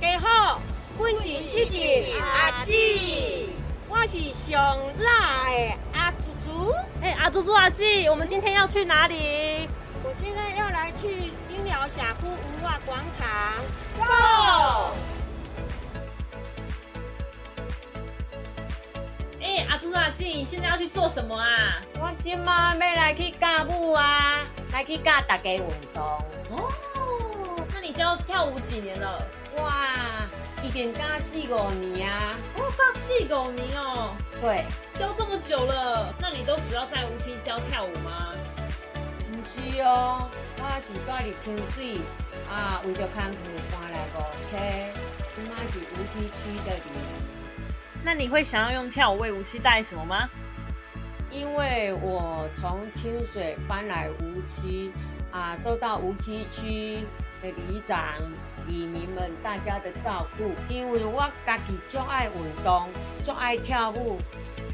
家好，阮是七弟阿姊，我是上辣的阿猪猪。哎，阿猪猪阿姊，我们今天要去哪里？我现在要来去丁寮峡谷文化广场。Go！哎，阿猪猪阿姊，现在要去做什么啊？我今嘛要来去教舞啊，来去教大家运动。哦，那你教跳舞几年了？哇，已经教四五年啊！哦，教四五年哦。对，教这么久了，那你都主要在无锡教跳舞吗？唔是哦，我是住伫清水啊，为着工课搬来无车，今嘛是无锡区的人。那你会想要用跳舞为无锡带什么吗？因为我从清水搬来无锡啊，受到无锡区的里长、里民们大家的照顾。因为我家己就爱运动，就爱跳舞，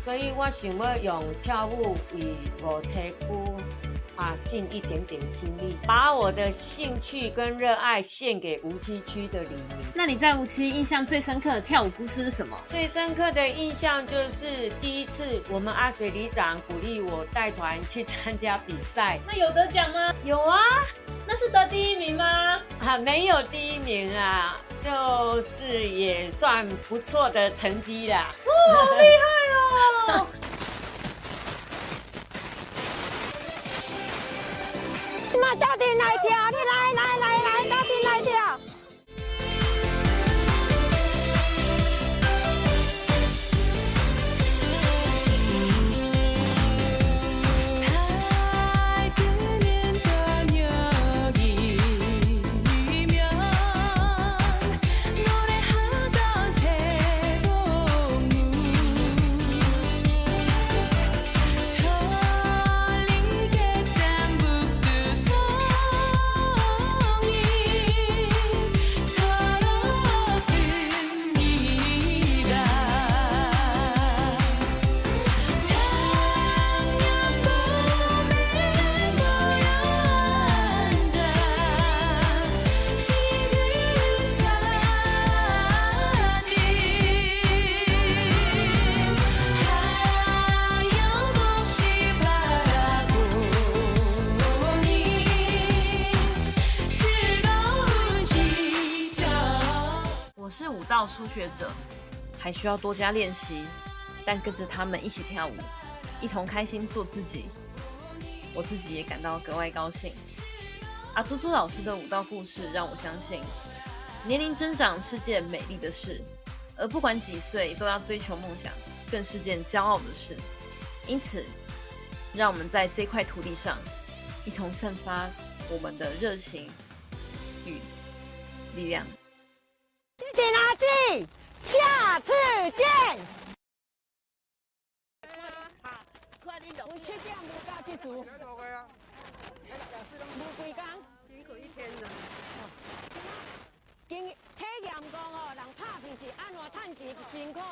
所以我想要用跳舞为无车区啊尽一点点心力，把我的兴趣跟热爱献给无锡区的里民。那你在无锡印象最深刻的跳舞故事是什么？最深刻的印象就是第一次我们阿水里长鼓励我带团去参加比赛。那有得奖吗？有啊，那是得第一名吗？啊，没有第一名啊，就是也算不错的成绩啦。哦，好厉害哦！那到底来跳？你来来来到初学者，还需要多加练习，但跟着他们一起跳舞，一同开心做自己，我自己也感到格外高兴。阿朱朱老师的舞蹈故事让我相信，年龄增长是件美丽的事，而不管几岁都要追求梦想，更是件骄傲的事。因此，让我们在这块土地上，一同散发我们的热情与力量。下次见。我七点无到这组，无几工，辛苦一天了。经体验过哦，人拍片是安怎趁钱辛苦啦，